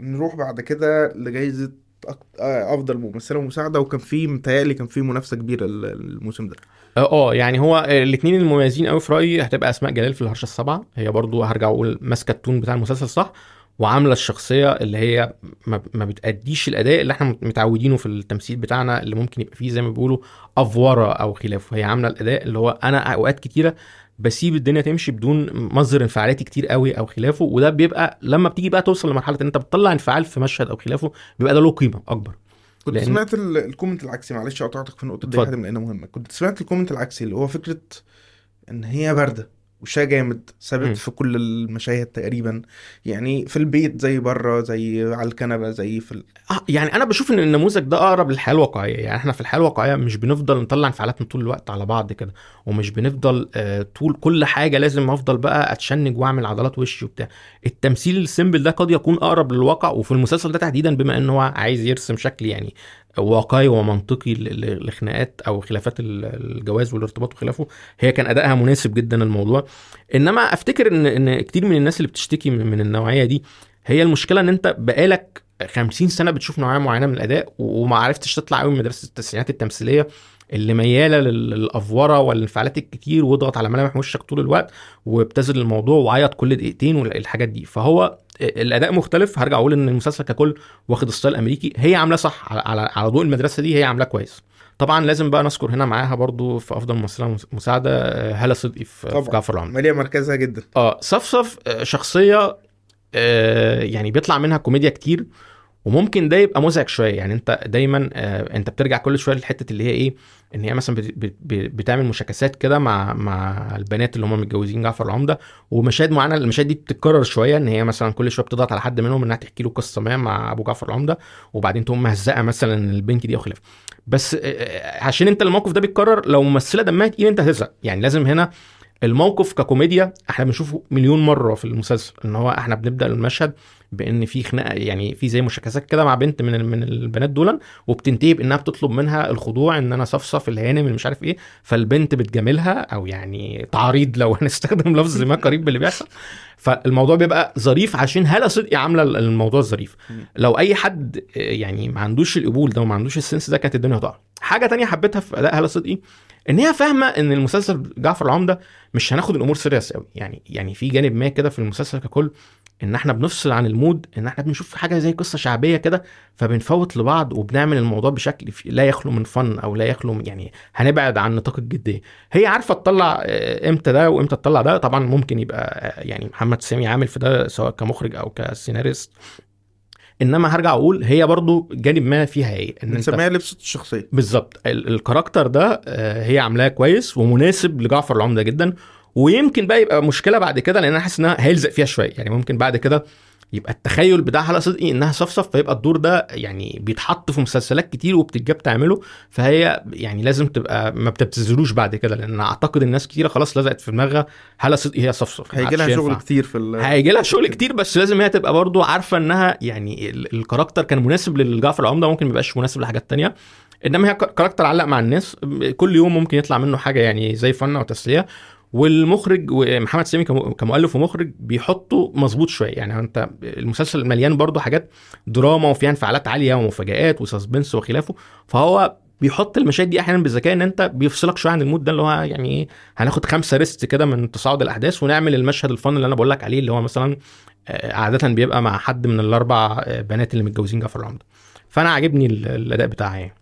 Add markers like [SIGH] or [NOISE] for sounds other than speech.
نروح بعد كده لجائزة أك- آه، أفضل ممثلة مساعدة وكان في متهيألي كان في منافسة كبيرة ال- الموسم ده. آه آه، يعني هو الاثنين المميزين قوي في رأيي هتبقى أسماء جلال في الهرشه السبعة. هي برضو هرجع أقول ماسكة التون بتاع المسلسل صح؟ وعاملة الشخصية اللي هي ما بتأديش الأداء اللي إحنا متعودينه في التمثيل بتاعنا اللي ممكن يبقى فيه زي ما بيقولوا أفورة أو خلافه هي عاملة الأداء اللي هو أنا أوقات كتيرة بسيب الدنيا تمشي بدون مصدر انفعالاتي كتير قوي أو خلافه وده بيبقى لما بتيجي بقى توصل لمرحلة إن أنت بتطلع انفعال في مشهد أو خلافه بيبقى ده له قيمة أكبر. كنت لأن- سمعت ال- ال comment العكسي معلش قطعتك في النقطة دي لأنها مهمة. كنت سمعت ال comment العكسي اللي هو فكرة إن هي باردة. وشها جامد. ثابت في كل المشاهد تقريبا. يعني في البيت زي بره زي على الكنبة زي في ال... آه، يعني أنا بشوف إن النموذج ده أقرب للحياة الواقعية. يعني إحنا في الحياة الواقعية مش بنفضل نطلع انفعالاتنا طول الوقت على بعض كده ومش بنفضل آه، طول كل حاجة لازم أفضل بقى أتشنج وأعمل عضلات وشي وبتاع. التمثيل السيمبل ده قد يكون أقرب للواقع وفي المسلسل ده تحديدا بما إن هو عايز يرسم شكل يعني واقعي ومنطقي لخناقات أو خلافات ال- الجواز والارتباط وخلافه هي كان أدائها مناسب جدا الموضوع. إنما أفتكر ان إن كتير من الناس اللي بتشتكي من النوعية دي هي المشكلة إن أنت بقالك 50 سنة بتشوف نوعية معينة من الأداء وما عرفتش تطلع قوي من مدرسة التسعينات التمثيلية اللي ميالة لل- للأفورة والانفعالات الكتير واضغط على ملامح وشك طول الوقت وابتذل الموضوع وعيط كل دقيقتين والحاجات دي. فهو الأداء مختلف هرجع أقول إن المسلسل ككل واخد style أمريكي. هي عاملاه صح على على, ضوء المدرسة دي هي عاملاه كويس. طبعا لازم بقى نذكر هنا معاها برضو في أفضل ممثلة مساعدة هالة صدقي في طبعا. في جعفر العمدة. مالية مركزها جدا. آه صفصف آه، شخصية آه، يعني بيطلع منها كوميديا كتير وممكن ده يبقى مزعج شوية. يعني انت دايما آه، انت بترجع كل شوية للحتة اللي هي إيه ان هي مثلا بت- بت- بت- بتعمل مشاكسات كده مع مع البنات اللي هم متجوزين جعفر العمدة. ومشاهد معينة المشاهد دي بتتكرر شوية ان هي مثلا كل شوية بتضغط على حد منهم انها تحكي له قصة ما مع أبو جعفر العمدة وبعدين تقوم مهزقة مثلا البنت دي أو خلافة. بس آه، آه، عشان انت الموقف ده بيتكرر لو ممثلة دمها تقيل انت هتزهق. يعني لازم هنا الموقف ككوميديا إحنا بنشوفه مليون مرة في المسلسل ان هو إحنا بنبدأ المشهد بإن في خناقه يعني في زي مشاكسات كده مع بنت من من البنات دول وبتنتهي بإنها بتطلب منها الخضوع إن أنا صفصف الهانم مش عارف إيه فالبنت بتجاملها أو يعني تعريض لو [LAUGHS] هنستخدم لفظ ما قريب باللي بيحصل. فالموضوع بيبقى ظريف عشان هالة صدقي عاملة الموضوع ظريف. مم. لو أي حد يعني ما عندوش القبول ده وما عندوش ال sense ده كانت الدنيا هتقع. حاجة تانية حبيتها في أداء هالة صدقي إن هي فاهمة إن المسلسل جعفر العمدة مش هناخد الأمور serious قوي يعني يعني في جانب ما كده في المسلسل ككل إن إحنا بنفصل عن ال mood إن إحنا بنشوف حاجة زي قصة شعبية كده فبنفوت لبعض وبنعمل الموضوع بشكل لا يخلو من فن أو لا يخلو من يعني هنبعد عن نطاق الجدية. هي عارفة تطلع آه، إمتى ده وإمتى تطلع ده طبعا ممكن يبقى آه، يعني محمد سامي عامل في ده سواء كمخرج أو كسيناريست. انما هرجع أقول هي برضو جانب ما فيها إيه ان انت بنسميها لبسة الشخصية. بالظبط. ال- الكاركتر ده آه، هي عاملاه كويس ومناسب لجعفر العمدة جدا ويمكن بقى يبقى مشكلة بعد كده لأن أنا حاسس إنها هيلزق فيها شوية. يعني ممكن بعد كده يبقى التخيل بتاع هالة صدقي إنها صفصف فيبقى الدور ده يعني بيتحط في مسلسلات كتير وبتتجاب تعمله فهي يعني لازم تبقى ما بتبتذلوش بعد كده لأن أعتقد الناس كتيرة خلاص لزقت في دماغها هالة صدقي هي صفصف. هيجي لها شغل. كتير في ال... هيجي لها شغل كتير بس لازم هي تبقى برضو عارفة إنها يعني ال- ال character كان مناسب للجعفر العمدة ممكن ما يبقاش مناسب لحاجات تانية. إنما هي character علق مع الناس كل يوم ممكن يطلع منه حاجة يعني زي fun وتسليه والمخرج ومحمد سامي كم- كمؤلف ومخرج بيحطوا مظبوط شوية. يعني انت المسلسل مليان برضو حاجات دراما وفيها انفعالات عالية ومفاجآت و suspense وخلافه. فهو بيحط المشاهد دي أحيانا بالذكاء إن أنت بيفصلك شوية عن ال mood ده اللي هو يعني إيه هناخد خمسة rest كده من تصاعد الأحداث ونعمل المشهد ال fun اللي أنا بقول لك عليه اللي هو مثلا آه، عادة بيبقى مع حد من الأربع آه، بنات اللي متجوزين جعفر العمدة. فأنا عاجبني ال- الأداء بتاعها يعني.